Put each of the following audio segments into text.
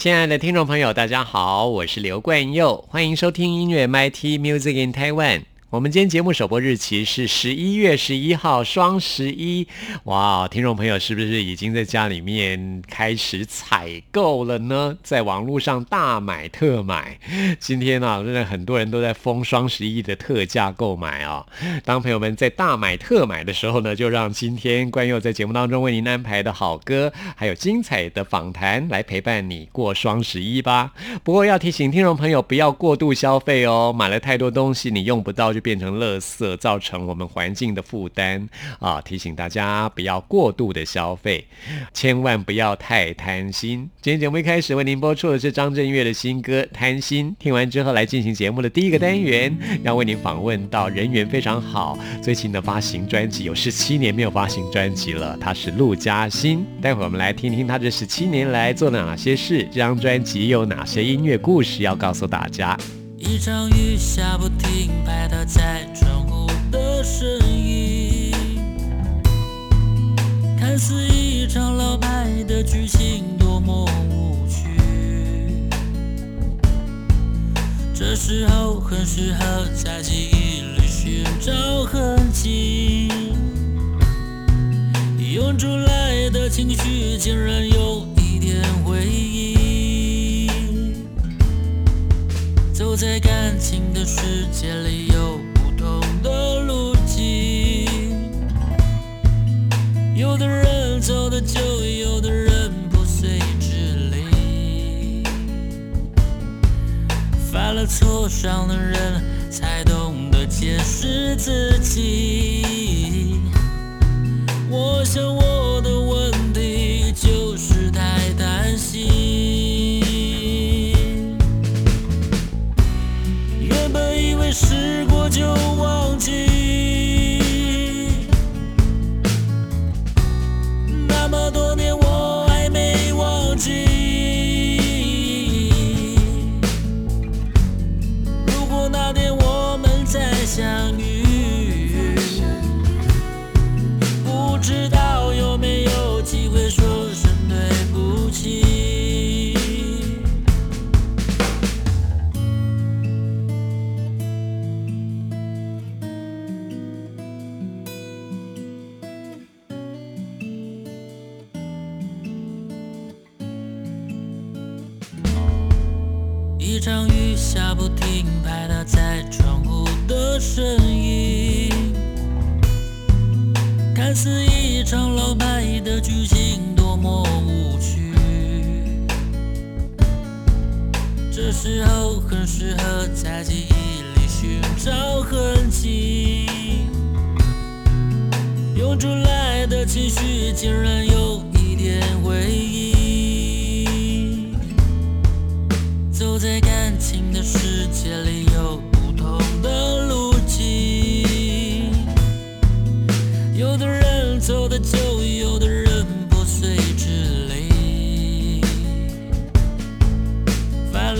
亲爱的听众朋友，大家好，我是刘冠佑，欢迎收听音乐 MIT Music in Taiwan。我们今天节目首播日期是十一月十一号，双十一。哇，听众朋友是不是已经在家里面开始采购了呢？在网络上大买特买。今天呢，真的很多人都在疯双十一的特价购买啊。当朋友们在大买特买的时候呢，就让今天关佑在节目当中为您安排的好歌，还有精彩的访谈来陪伴你过双十一吧。不过要提醒听众朋友不要过度消费哦，买了太多东西你用不到就。变成垃圾，造成我们环境的负担啊！提醒大家不要过度的消费，千万不要太贪心。今天节目一开始为您播出的是张震岳的新歌《贪心》，听完之后来进行节目的第一个单元，要为您访问到人缘非常好，最近的发行专辑有十七年没有发行专辑了，他是陆嘉欣。待会我们来听听他这十七年来做了哪些事，这张专辑有哪些音乐故事要告诉大家。一场雨下不停，拍打在窗户的声音，看似一场老派的剧情，多么无趣。这时候很适合在记忆里寻找痕迹，涌出来的情绪竟然有一点回忆。走在感情的世界里，有不同的路径。有的人走得久，有的人不随之离。犯了错，伤的人才懂得解释自己。我想我的问题就是太担心。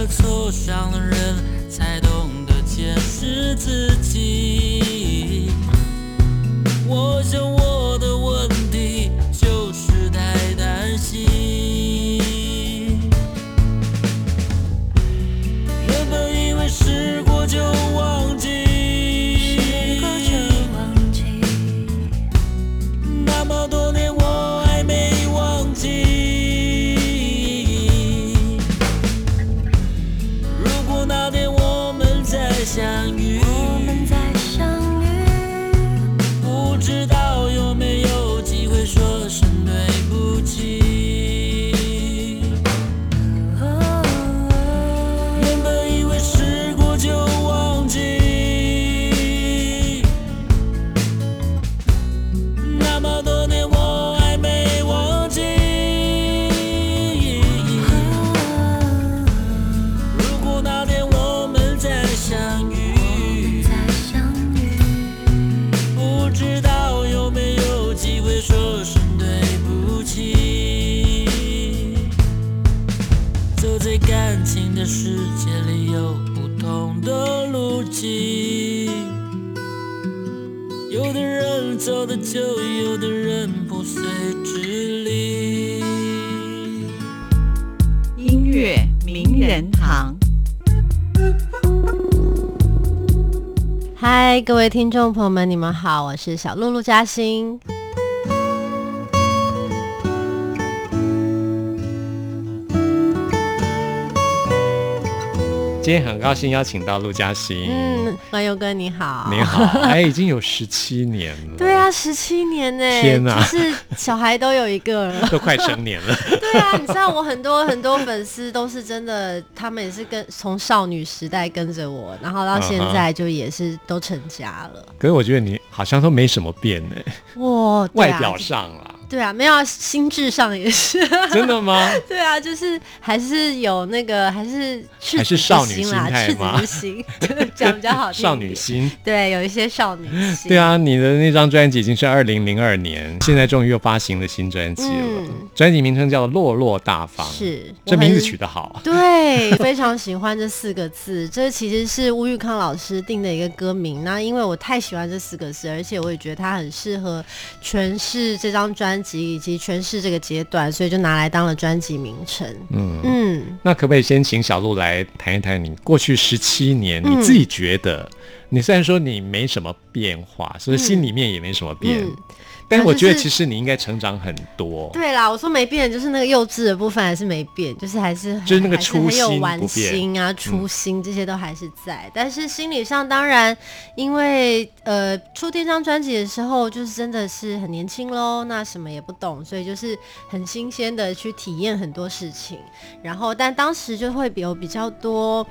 了挫伤的人才懂得坚持自己。我想岁之离。音乐名人堂。嗨，各位听众朋友们，你们好，我是小露露嘉欣。今天很高兴邀请到陆嘉欣。嗯，关佑哥你好，你好，哎，已经有十七年了。对啊，十七年呢，天哪就是小孩都有一个了。都快成年了。对啊，你知道我很多很多粉丝都是真的，他们也是跟从少女时代跟着我，然后到现在就也是都成家了。可是我觉得你好像都没什么变呢，哇，啊外表上啦，对啊，没有啊心智上也是。真的吗？对啊，就是还是有那个，还是赤还是子之少女心啦，赤子吗之心，讲比较好听。少女，心。对，有一些少女心。对，啊，你的那张专辑已经是二零零二年，现在终于又发行了新专辑了。嗯专辑名称叫《落落大方》，是这名字取得好。对，非常喜欢这四个字。这其实是吴玉康老师定的一个歌名。那因为我太喜欢这四个字，而且我也觉得它很适合诠释这张专辑以及诠释这个阶段，所以就拿来当了专辑名称。嗯，嗯，那可不可以先请小鹿来谈一谈你过去十七年，嗯你自己觉得，你虽然说你没什么变化，所以心里面也没什么变，嗯但是我觉得其实你应该成长很多。对啦，我说没变，就是那个幼稚的部分还是没变，就是还是就是那个初很有玩心啊、初心这些都还是在。但是心理上，当然因为呃出第一张专辑的时候，就是真的是很年轻喽，那什么也不懂，所以就是很新鲜的去体验很多事情。然后，但当时就会有比较多，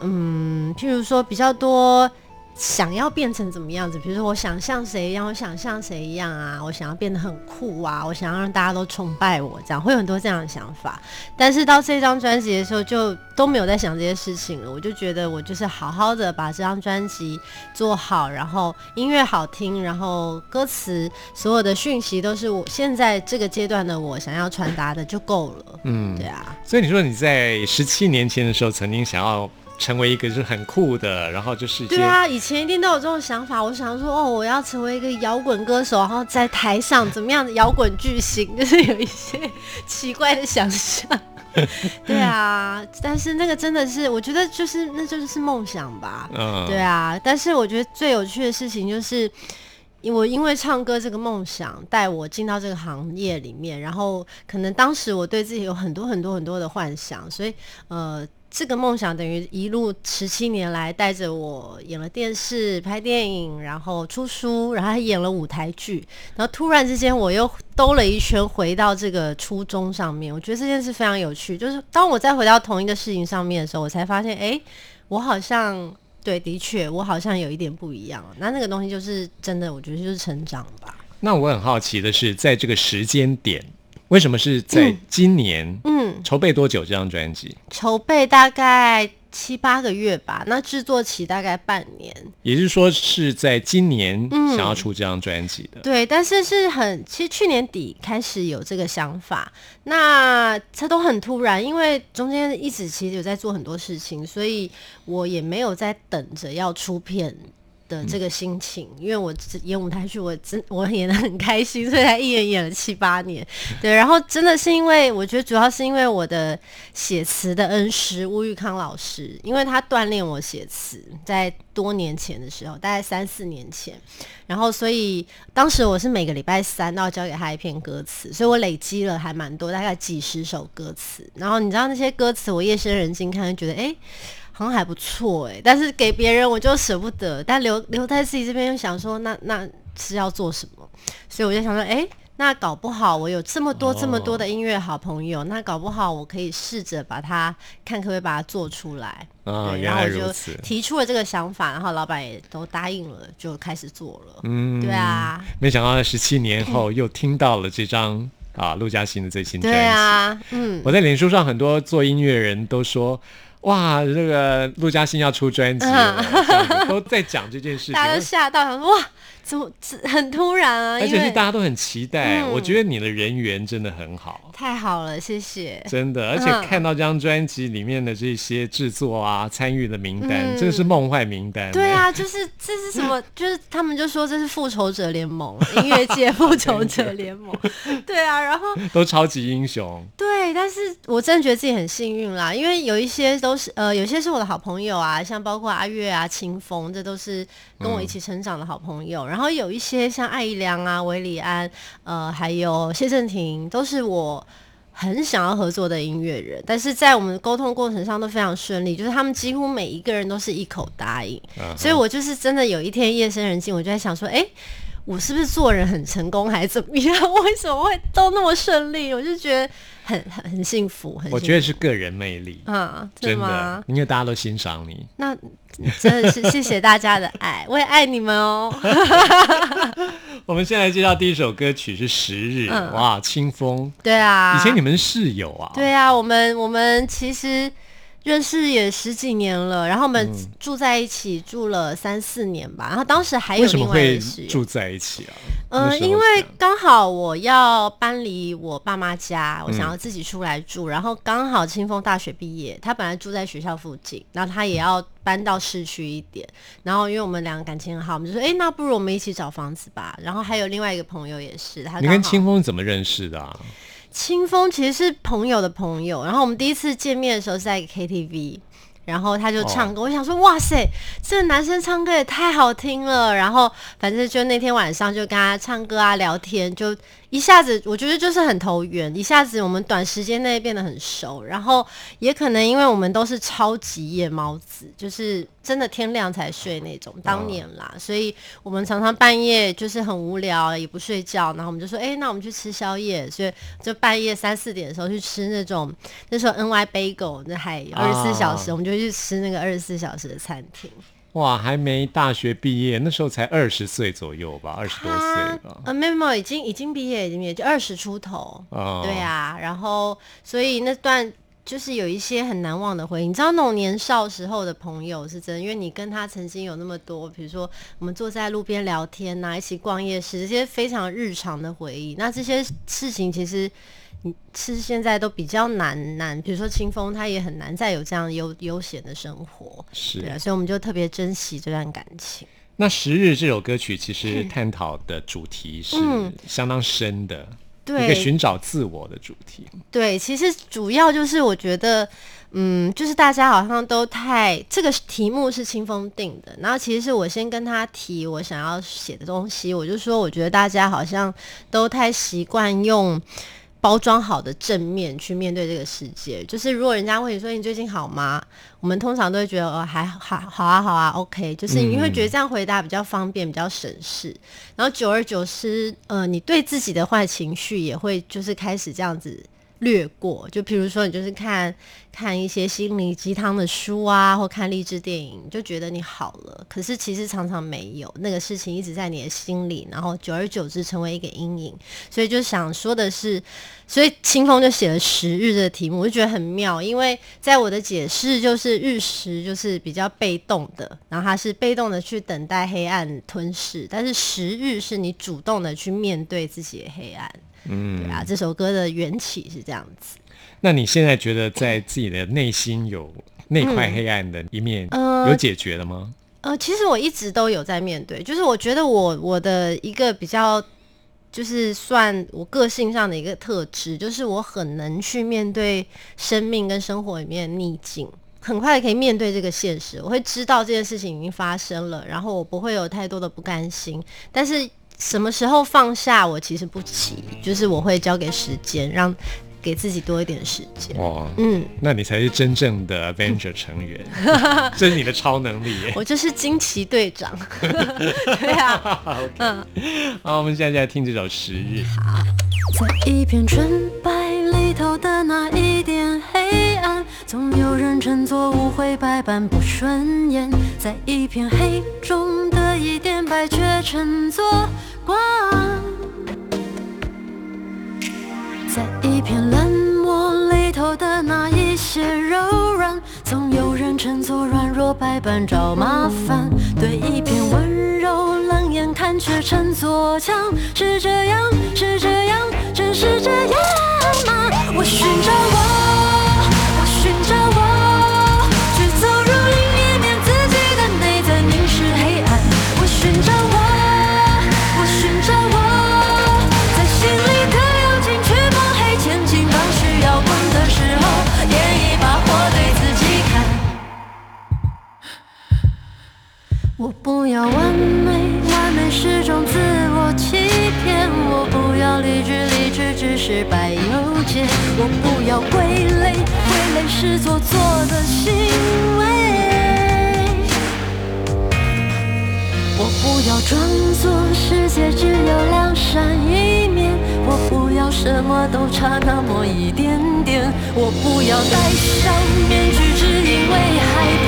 嗯，譬如说比较多。想要变成怎么样子？比如说，我想像谁一样，我想像谁一样啊，我想要变得很酷啊，我想要让大家都崇拜我，这样会有很多这样的想法。但是到这张专辑的时候，就都没有在想这些事情了。我就觉得我就是好好的把这张专辑做好，然后音乐好听，然后歌词所有的讯息都是我现在这个阶段的我想要传达的就够了。嗯对，啊，所以你说你在十七年前的时候，曾经想要成为一个就是很酷的，然后就是对啊，以前一定都有这种想法。我想说，哦，我要成为一个摇滚歌手，然后在台上怎么样的摇滚巨星，就是有一些奇怪的想象。对啊，但是那个真的是，我觉得就是那就是梦想吧。嗯，对啊，但是我觉得最有趣的事情就是。因我因为唱歌这个梦想带我进到这个行业里面，然后可能当时我对自己有很多很多很多的幻想，所以呃，这个梦想等于一路十七年来带着我演了电视、拍电影，然后出书，然后还演了舞台剧，然后突然之间我又兜了一圈回到这个初衷上面，我觉得这件事非常有趣。就是当我再回到同一个事情上面的时候，我才发现，哎，我好像。对，的确，我好像有一点不一样。那那个东西就是真的，我觉得就是成长吧。那我很好奇的是，在这个时间点，为什么是在今年？嗯，筹备多久这张专辑？筹备大概七八个月吧，那制作期大概半年。也就是说是在今年嗯想要出这张专辑的。对，但是是很，其实去年底开始有这个想法，那这都很突然，因为中间一直其实有在做很多事情，所以我也没有在等着要出片。的这个心情，因为我演舞台剧，我真我演的很开心，所以才一演演了七八年。对，然后真的是因为我觉得主要是因为我的写词的恩师吴玉康老师，因为他锻炼我写词，在多年前的时候，大概三四年前，然后所以当时我是每个礼拜三都要交给他一篇歌词，所以我累积了还蛮多，大概几十首歌词。然后你知道那些歌词，我夜深人静看，就觉得哎。诶好像还不错哎，但是给别人我就舍不得，但留留在自己这边又想说，那那是要做什么？所以我就想说，哎、那搞不好我有这么多、哦这么多的音乐好朋友，那搞不好我可以试着把它看可不可以把它做出来。啊，然后我就。提出了这个想法，然后老板也都答应了，就开始做了。嗯对，啊，没想到在十七年后又听到了这张啊陆嘉欣的最新专辑。对啊，嗯，我在脸书上很多做音乐人都说哇，这个陆嘉欣要出专辑都在讲这件事情。大家都吓到，想说哇，怎么这很突然啊？而且是大家都很期待，嗯我觉得你的人缘真的很好，太好了，谢谢。真的。而且嗯看到这张专辑里面的这些制作啊、参与的名单，嗯真的是梦幻名单。对，啊，就是这是什么？就是他们就说这是复仇者联盟，音乐界复仇者联盟。对啊，然后 都超级英雄。对，但是我真的觉得自己很幸运啦，因为有一些都是呃，有些是我的好朋友啊，像包括阿月啊、清风，这都是跟我一起成长的好朋友。然后有一些像艾怡良啊、韦礼安，呃，还有谢振廷，都是我。很想要合作的音乐人，但是在我们沟通过程上都非常顺利，就是他们几乎每一个人都是一口答应，所以我就是真的有一天夜深人静，我就在想说，哎、我是不是做人很成功，还是怎么样？为什么会都那么顺利？我就觉得很很很幸福，很我觉得是个人魅力，啊，真真的因为大家都欣赏你。那 真的是谢谢大家的爱，我也爱你们哦。我们先来介绍第一首歌曲是《十日》，嗯哇，清风。对啊，以前你们是室友啊？对啊，我们我们其实认识也十几年了，然后我们住在一起住了三四年吧，然后当时还有一会个室友住在一起啊？嗯、因为刚好我要搬离我爸妈家，我嗯想要自己出来住，然后刚好清风大学毕业，他本来住在学校附近，然后他也要搬到市区一点，然后因为我们两个感情很好，我们就说，哎、那不如我们一起找房子吧。然后还有另外一个朋友也是，他你跟清风怎么认识的啊？清风其实是朋友的朋友，然后我们第一次见面的时候是在一个 KTV。然后他就唱歌，我想说，哇塞，这个男生唱歌也太好听了。然后反正就那天晚上就跟他唱歌啊，聊天，就一下子我觉得就是很投缘，一下子我们短时间内变得很熟。然后也可能因为我们都是超级夜猫子，就是真的天亮才睡那种，当年啦，所以我们常常半夜就是很无聊，也不睡觉，然后我们就说，哎、那我们去吃宵夜，所以就半夜三四点的时候去吃那种那时候 NY Bagel 那还有二十四小时，啊我们就去吃那个二十四小时的餐厅。哇，还没大学毕业，那时候才二十岁左右吧，二十多岁吧。呃，没有没有，已经已经毕业，已经毕业，就二十出头。哦对啊，然后所以那段就是有一些很难忘的回忆。你知道那种年少时候的朋友是真的，因为你跟他曾经有那么多，比如说我们坐在路边聊天呐、一起逛夜市，这些非常日常的回忆。那这些事情其实。你是现在都比较难难，比如说清风，他也很难再有这样悠悠闲的生活，是对啊，所以我们就特别珍惜这段感情。那《十日》这首歌曲其实探讨的主题是嗯相当深的，对，一个寻找自我的主题。对，其实主要就是我觉得，嗯，就是大家好像都太这个题目是清风定的，然后其实是我先跟他提我想要写的东西，我就说我觉得大家好像都太习惯用。包装好的正面去面对这个世界，就是如果人家问你说你最近好吗？我们通常都会觉得哦还好好啊好啊 OK，就是你会觉得这样回答比较方便，比较省事。然后久而久之，呃，你对自己的坏情绪也会就是开始这样子略过。就比如说，你就是看看一些心灵鸡汤的书啊，或看励志电影，就觉得你好了。可是其实常常没有，那个事情一直在你的心里，然后久而久之成为一个阴影。所以就想说的是，所以清风就写了十日的题目，我就觉得很妙，因为在我的解释就是日食就是比较被动的，然后它是被动的去等待黑暗吞噬，但是十日是你主动的去面对自己的黑暗。嗯，对啊，这首歌的缘起是这样子。那你现在觉得在自己的内心有那块黑暗的一面，呃有解决了吗？呃，其实我一直都有在面对，就是我觉得我我的一个比较，就是算我个性上的一个特质，就是我很能去面对生命跟生活里面逆境，很快可以面对这个现实。我会知道这件事情已经发生了，然后我不会有太多的不甘心，但是什么时候放下，我其实不急，就是我会交给时间，让给自己多一点时间。哇，嗯，那你才是真正的 Avenger 成员，这是你的超能力耶。我就是惊奇队长，对啊。好，我们现在就来听这首《十日》。在一片纯白里头的那一点黑暗，总有人称作污秽百般不顺眼；在一片黑中的一点白，却称作光。在一片冷漠里头的那一些柔软，总有人称作软弱，百般找麻烦。对一片温柔冷眼看，却称作强。是这样，是这样，真是这样吗？我寻找我，差那么一点点，我不要戴上面具，只因为害怕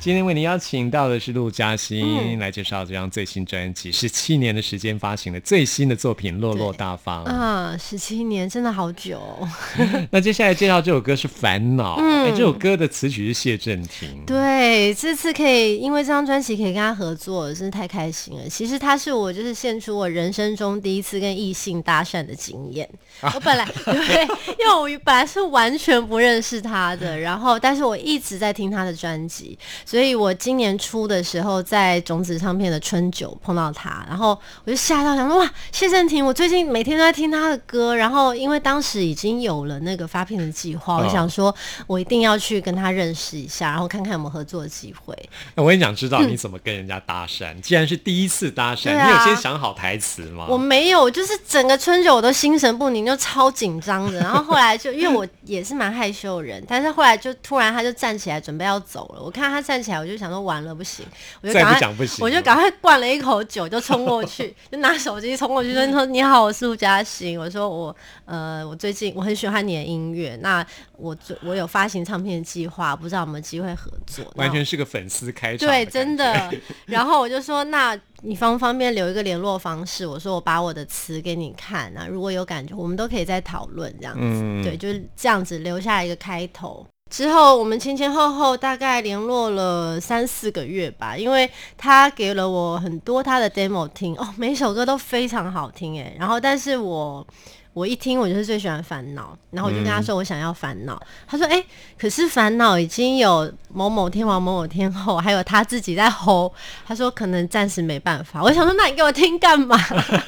今天为您邀请到的是陆嘉欣、嗯来介绍这张最新专辑，十七年的时间发行了最新的作品《落落大方》。啊，十七年真的好久哦、那接下来介绍这首歌是《烦恼》，嗯哎，这首歌的词曲是谢震廷。对，这次可以因为这张专辑可以跟他合作，真是太开心了。其实他是我就是献出我人生中第一次跟异性搭讪的经验。我本来 对，因为我本来是完全不认识他的，然后但是我一直在听他的专辑，所以我今年初的时候在种子唱片的春酒碰到他，然后我就吓到，想说哇，谢震廷，我最近每天都在听他的歌，然后因为当时已经有了那个发片的计划，我想说我一定要去跟他认识一下，然后看看有没有合作的机会。那我也想知道你怎么跟人家搭讪。既然是第一次搭讪，啊你有先想好台词吗？我没有，就是整个春酒我都心神不宁，就超紧张的。然后后来就因为我也是蛮害羞的人，但是后来就突然他就站起来准备要走了。我看他站起来，我就想说完了不行，我就赶快讲不行我就赶快灌了一口酒，就冲过去，就拿手机冲过去说：“说你好，我是陆嘉欣。”我说我呃我最近我很喜欢你的音乐，那我最我有发行唱片计划，不知道有没有机会合作？完全是个粉丝开场。对，真。的。然后我就说，那你方不方便留一个联络方式？我说我把我的词给你看啊，如果有感觉，我们都可以再讨论这样子。嗯对，就是这样子留下一个开头。之后我们前前后后大概联络了三四个月吧，因为他给了我很多他的 demo 听哦，每首歌都非常好听诶。然后但是我我一听我就是最喜欢烦恼，然后我就跟他说我想要烦恼，他说哎、可是烦恼已经有某某天王、某某天后，还有他自己在吼，他说可能暂时没办法。我想说那你给我听干嘛？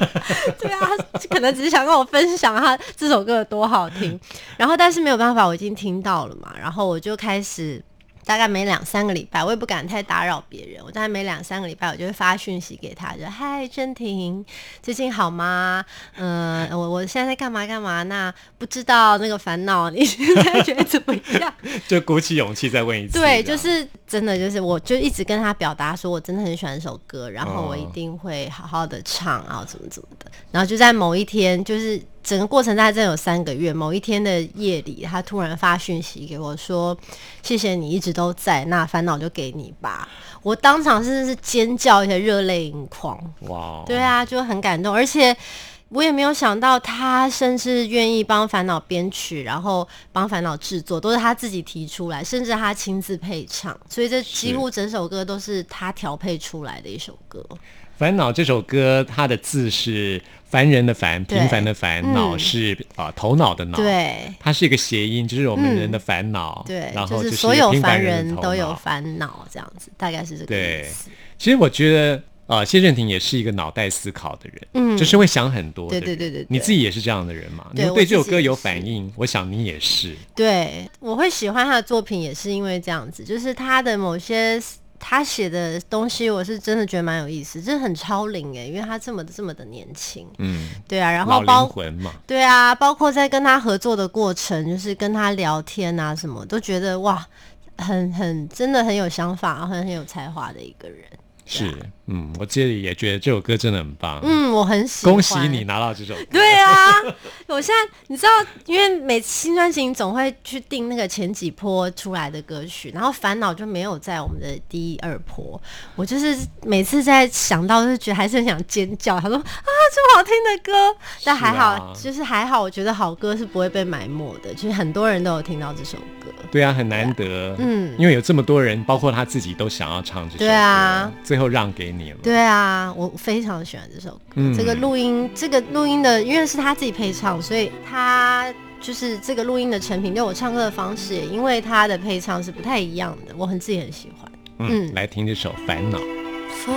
对啊，他可能只是想跟我分享他这首歌有多好听，然后但是没有办法，我已经听到了嘛，然后我就开始。大概每两三个礼拜，我也不敢太打扰别人。我大概每两三个礼拜，我就会发讯息给他，就嗨，真婷，最近好吗？嗯、我我现在在干嘛干嘛？那不知道那个烦恼，你现在觉得怎么样？就鼓起勇气再问一次。对，就是真的，就是我就一直跟他表达说，我真的很喜欢这首歌，然后我一哦定会好好的唱，啊怎么怎么的。然后就在某一天，就是整个过程大概有三个月，某一天的夜里，他突然发讯息给我说：“谢谢你一直都在，那烦恼就给你吧。”我当场真的是尖叫，一下热泪盈眶。哇哦，对啊，就很感动，而且我也没有想到他甚至愿意帮烦恼编曲，然后帮烦恼制作，都是他自己提出来，甚至他亲自配唱，所以这几乎整首歌都是他调配出来的一首歌。烦恼这首歌，它的字是凡人的凡，平凡的烦，恼是啊、头脑的脑。。对它是一个谐音，就是我们人的烦恼、对，然后就是所有凡凡人都有烦恼，这样子大概是这个对意思。其实我觉得，呃，谢振廷也是一个脑袋思考的人，嗯就是会想很多。对对对对对你自己也是这样的人嘛？对你对这首歌有反应，我想你也是。对，我会喜欢他的作品，也是因为这样子，就是他的某些他写的东西，我是真的觉得蛮有意思，真的很超龄哎，因为他这么这么的年轻，嗯，对啊，然后包魂嘛。对啊，包括在跟他合作的过程，就是跟他聊天啊什么，都觉得哇，很很真的很有想法，很很有才华的一个人。是，嗯，我这里也觉得这首歌真的很棒。嗯，我很喜欢。恭喜你！拿到这首歌。对啊，我现在你知道，因为每次新专辑你总会去定那个前几波出来的歌曲，然后烦恼就没有在我们的第一二波。我就是每次在想到，就是觉得还是很想尖叫。他说啊，这么好听的歌，但还好，啊就是还好，我觉得好歌是不会被埋没的。其实很多人都有听到这首歌。对啊，很难得。嗯因为有这么多人，包括他自己都想要唱这首歌，对啊最后让给你了。对啊，我非常喜欢这首歌。嗯这个录音，这个录音的，因为是他自己配唱，所以他就是这个录音的成品，对我唱歌的方式，也因为他的配唱是不太一样的，我很自己很喜欢。嗯，嗯来听这首《烦恼》。风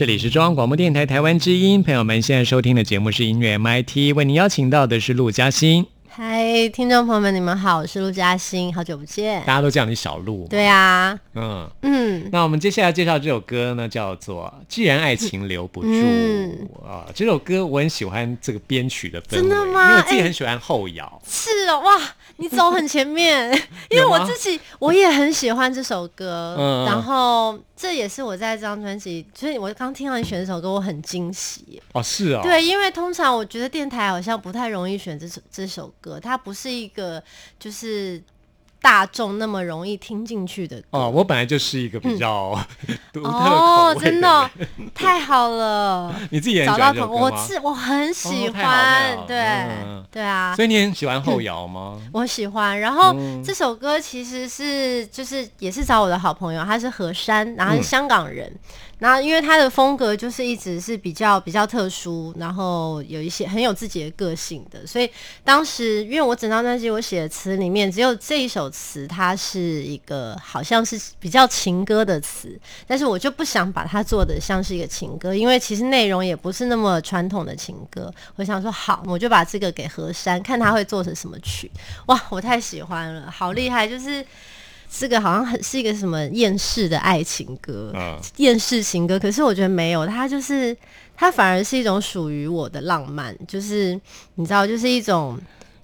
这里是中央广播电台台湾之音，朋友们现在收听的节目是音乐 MIT，为您邀请到的是陆嘉欣，嗨，听众朋友们，你们好，我是陆嘉欣，好久不见大。家都叫你小陆。，对啊，嗯，嗯，那我们接下来介绍这首歌呢，叫做《既然爱情留不住》嗯啊。这首歌我很喜欢这个编曲的氛围，真的吗因为我自己哎很喜欢后摇。是哦，哇，你走很前面，因为我自己我也很喜欢这首歌，嗯然后这也是我在这张专辑，所以我刚听到你选这首歌，我很惊喜。哦，是哦，，对，因为通常我觉得电台好像不太容易选这首这首歌，它不是一个就是大众那么容易听进去的歌。哦，我本来就是一个比较 独特口哦，真的哦，太好了，你自己也找到同我？是我很喜欢，好对、嗯对啊，所以你很喜欢后摇吗？我喜欢。然后、嗯这首歌其实是就是也是找我的好朋友，他是何山，然后是香港人。那因为他的风格就是一直是比较比较特殊，然后有一些很有自己的个性的，所以当时因为我整张专辑我写的词里面只有这一首词，它是一个好像是比较情歌的词，但是我就不想把它做的像是一个情歌，因为其实内容也不是那么传统的情歌。我想说好，我就把这个给何山，看他会做成什么曲。哇，我太喜欢了，好厉害！就是这个好像很是一个什么厌世的爱情歌，嗯厌世情歌。可是我觉得没有，它就是它反而是一种属于我的浪漫，就是你知道，就是一种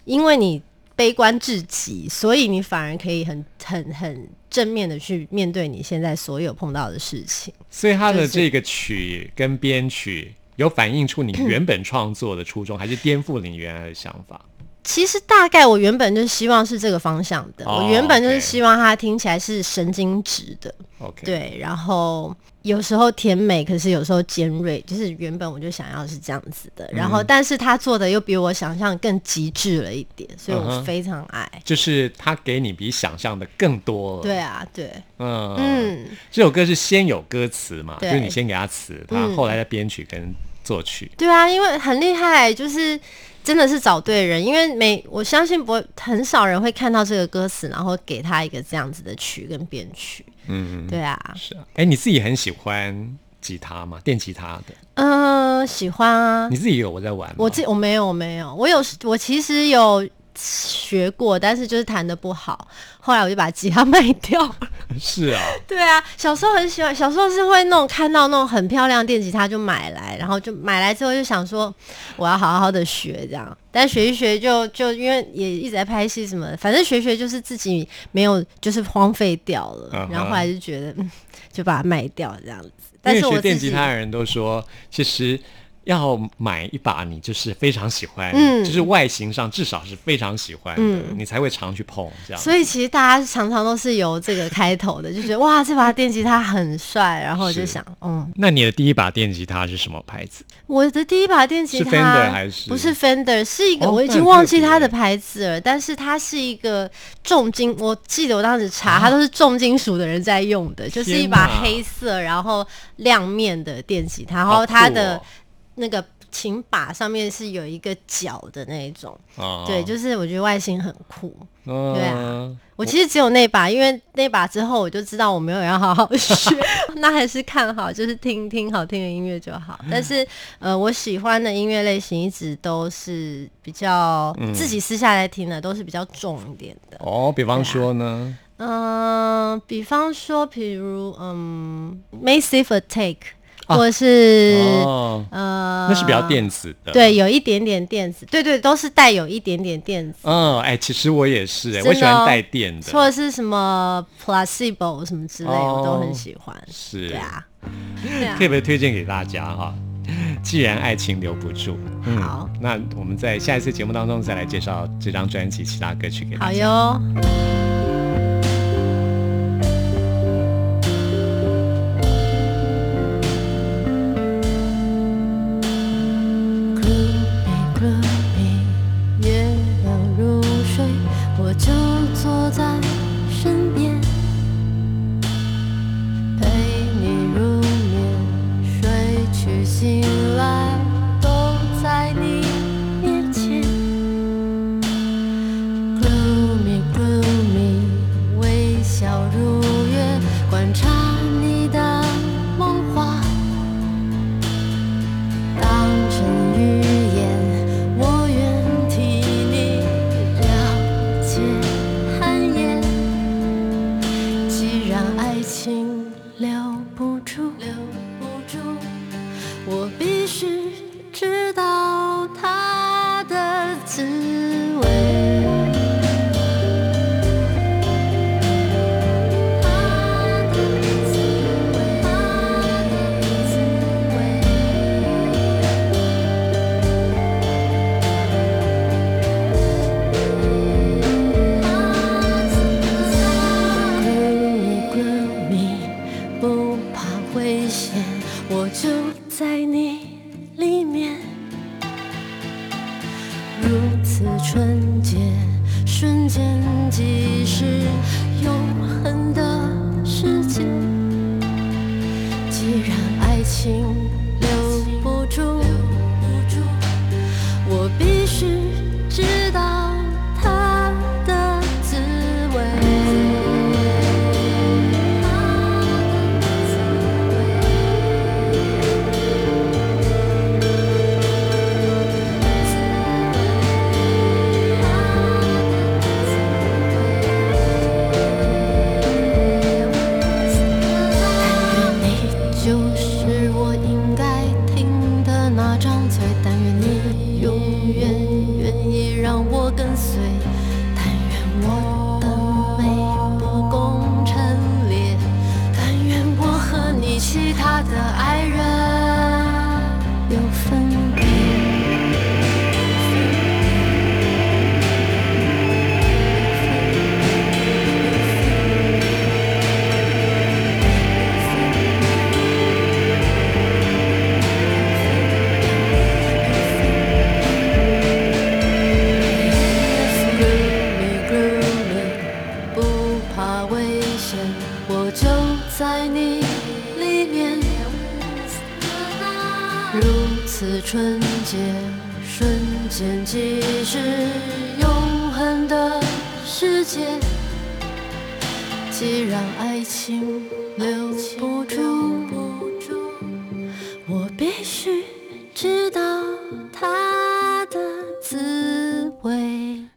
因为你悲观至极，所以你反而可以很很很正面的去面对你现在所有碰到的事情。所以他的这个曲跟编曲有反映出你原本创作的初衷，还是颠覆了你原来的想法？其实大概我原本就希望是这个方向的，哦我原本就是希望它听起来是神经质的，OK，，对，然后有时候甜美，可是有时候尖锐，就是原本我就想要是这样子的，然嗯后但是他做的又比我想象更极致了一点，所以我非常爱。就是他给你比想象的更多了。对，啊，对，嗯。嗯，这首歌是先有歌词嘛，就是你先给他词，他嗯。后来再编曲跟作曲。对啊，因为很厉害，就是真的是找对人，因为每我相信不会很少人会看到这个歌词，然后给他一个这样子的曲跟编曲。嗯，对啊，是啊。哎，你自己很喜欢吉他吗？电吉他的，嗯、喜欢啊你，自己有我在玩吗？我自我没有我没有，我有我其实有学过，但是就是弹的不好，后来我就把吉他卖掉。是啊，对啊，小时候很喜欢，小时候是会那种看到那种很漂亮的电吉他就买来，然后就买来之后就想说我要好好的学这样，但学一学就就因为也一直在拍戏什么的，反正学学就是自己没有就是荒废掉了。然后后来就觉得嗯就把它卖掉这样子。但是我电吉他的人都说，其实要买一把你就是非常喜欢，嗯。就是外形上至少是非常喜欢的，嗯。你才会常去碰这样。所以其实大家常常都是由这个开头的，就觉得哇，这把电吉他很帅，然后我就想，嗯，那你的第一把电吉他是什么牌子？我的第一把电吉他是 Fender 还是？不是 Fender，是一个、哦我已经忘记它的牌子了，但是它是一个重金，我记得我当时查，它都是重金属的人在用的，就是一把黑色然后亮面的电吉他，然后它的哦那个琴把上面是有一个角的那一种，哦对，就是我觉得外形很酷。嗯。对啊。我其实只有那把，因为那把之后我就知道我没有要好好学，那还是看好，就是听听好听的音乐就好。但是呃，我喜欢的音乐类型一直都是比较、嗯。自己私下来听的，都是比较重一点的。哦，比方说呢，嗯、比方说，比如嗯，Massive Attack，、啊或者是、哦，呃，那是比较电子的，。对，有一点点电子，对对，都是带有一点点电子。嗯，哎，其实我也是，哎，我喜欢哦带电的，或者是什么 placebo 什么之类的，我都哦很喜欢。是对啊，对啊特别推荐给大家哈。既然爱情留不住，嗯好，那我们在下一次节目当中再来介绍这张专辑其他歌曲给大好家。哟。在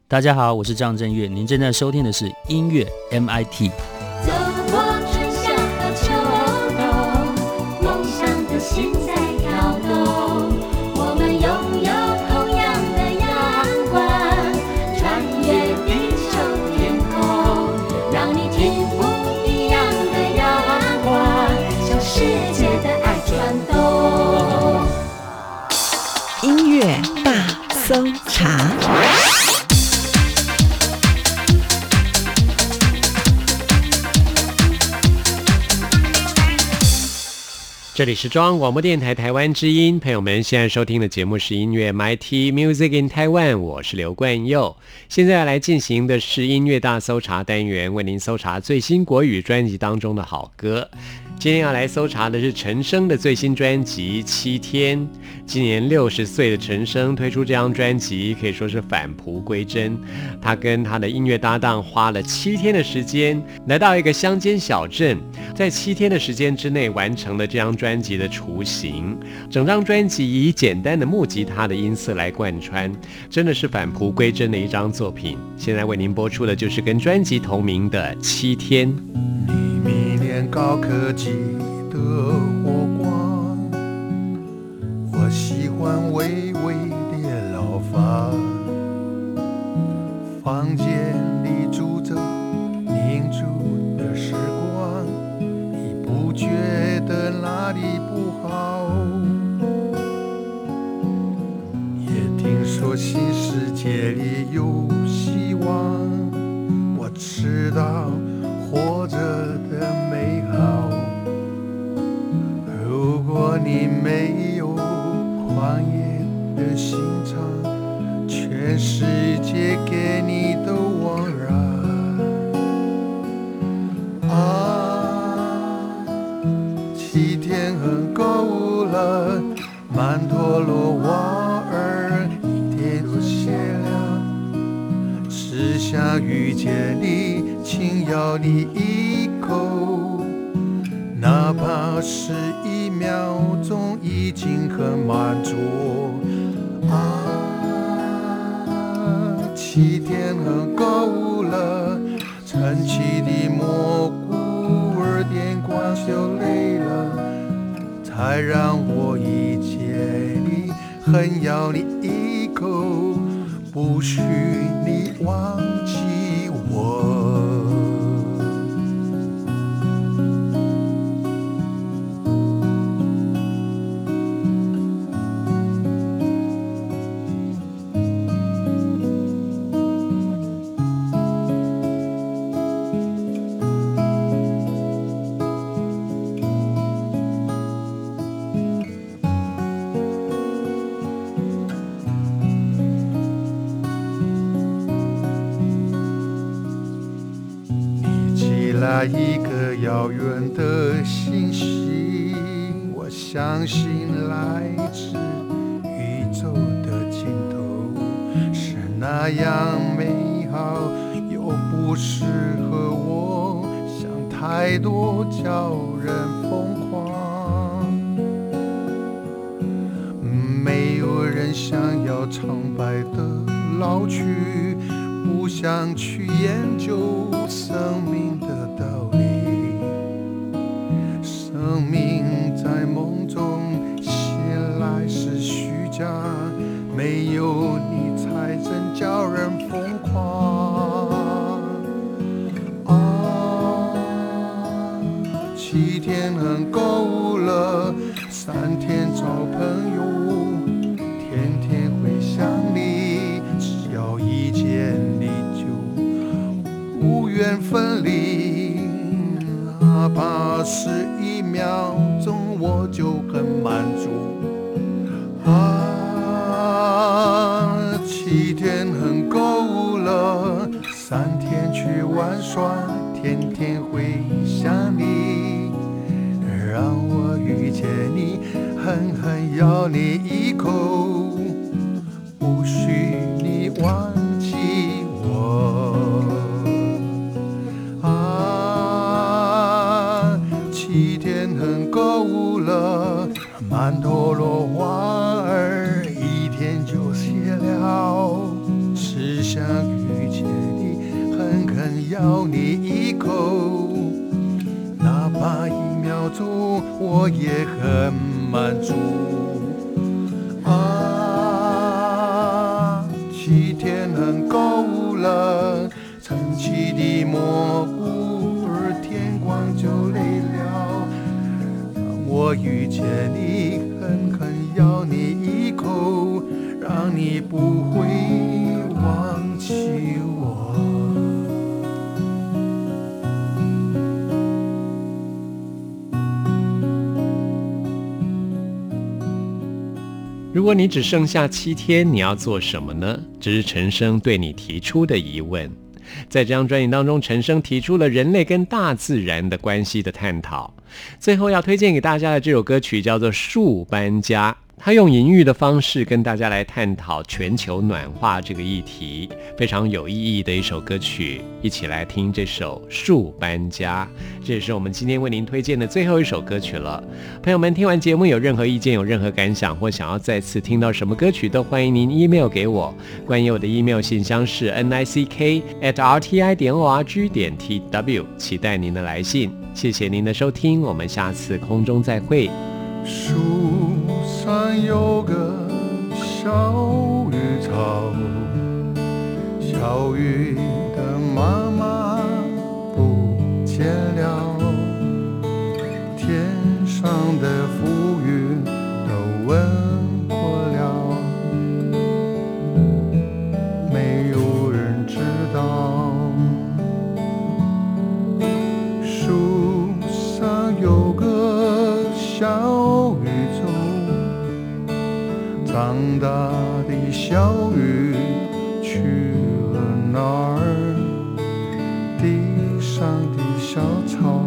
大家好，我是张震岳，您正在收听的是音乐 MIT。这里是中央广播电台台湾之音，朋友们现在收听的节目是音乐 MIT Music in Taiwan，我是刘冠佑。现在要来进行的是音乐大搜查单元，为您搜查最新国语专辑当中的好歌。今天要来搜查的是陈升的最新专辑《七天》。今年六十岁的陈升推出这张专辑，可以说是返璞归真。他跟他的音乐搭档花了七天的时间，来到一个乡间小镇，在七天的时间之内完成了这张专辑的雏形。整张专辑以简单的木吉他的音色来贯穿，真的是返璞归真的一张作品。现在为您播出的就是跟专辑同名的《七天》。高科技的火光，我喜欢微微的老房。房间里住着凝住的时光，你不觉得哪里不好？也听说新世界里有希望，我知道活着的如果你没有狂野的心肠，全世界给你都枉然。啊，七天很够了，曼陀罗瓦尔一天都谢了。只想遇见你，轻咬你一口，哪怕是爱让我遇见你，恨咬你一口，不许你忘记我。七天很够了，三天找朋友，天天会想你，只要一见你就无缘分离，哪怕是一秒钟，我就很满足。啊，七天很够了，三天去玩耍，天天你，狠狠咬你一口，不许你忘记我。啊，七天很够了，曼陀罗花儿一天就谢了，只想遇见你，狠狠咬你一口，哪怕一秒钟，我也很满足。啊，七天很够了，撑起的蘑菇儿天光就累了。让我遇见你，狠狠咬你一口，让你不会忘记如果你只剩下七天，你要做什么呢？这是陈升对你提出的疑问。在这张专辑当中，陈升提出了人类跟大自然的关系的探讨。最后要推荐给大家的这首歌曲叫做《树搬家》，它用隐喻的方式跟大家来探讨全球暖化这个议题，非常有意义的一首歌曲。一起来听这首《树搬家》，这也是我们今天为您推荐的最后一首歌曲了。朋友们，听完节目有任何意见、有任何感想，或想要再次听到什么歌曲，都欢迎您 email 给我。关于我的 email 信箱是 n i c k at r t i 点 o r g 点 t w，期待您的来信。谢谢您的收听，我们下次空中再会。树上有个小雨草，小雨的妈妈不见了，天上的小雨中，长大的小雨去了哪儿？地上的小草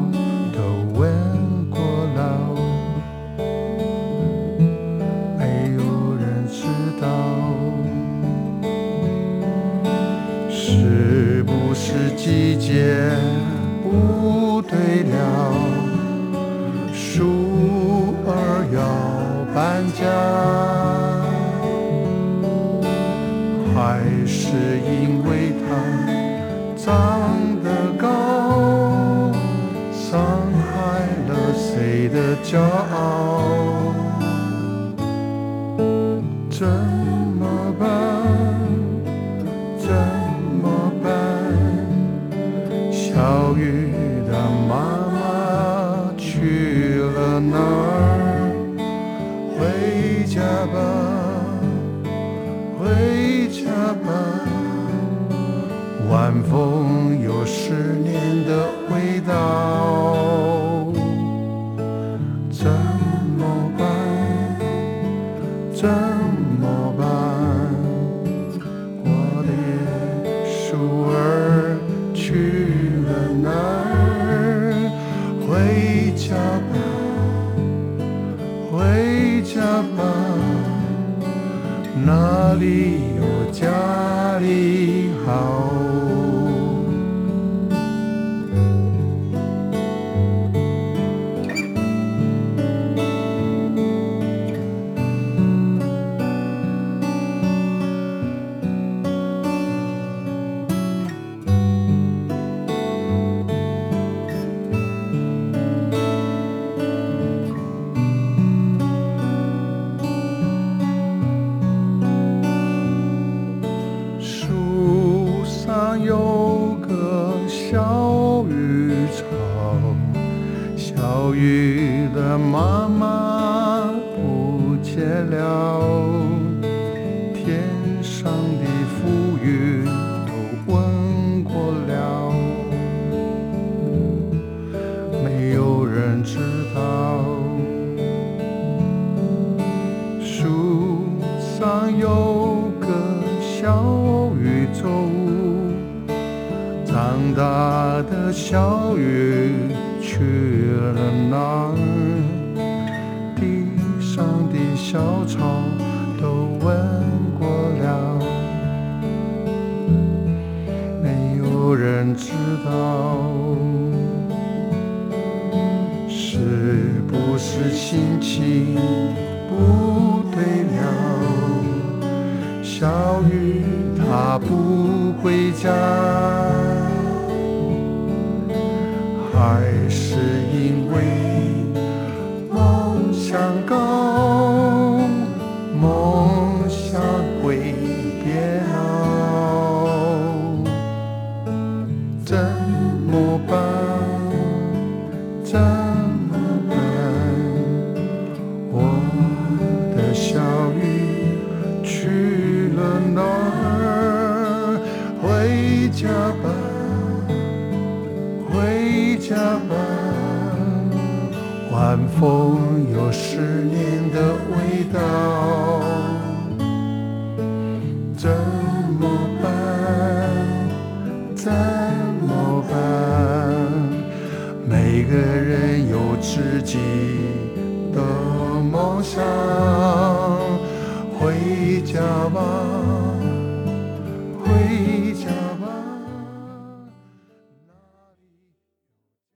儿去了哪儿？回家吧，回家吧。哪里有家里好？都问过了。没有人知道是不是心情不对了。小雨它不回家。到怎么办？怎么办？每个人有自己的梦想。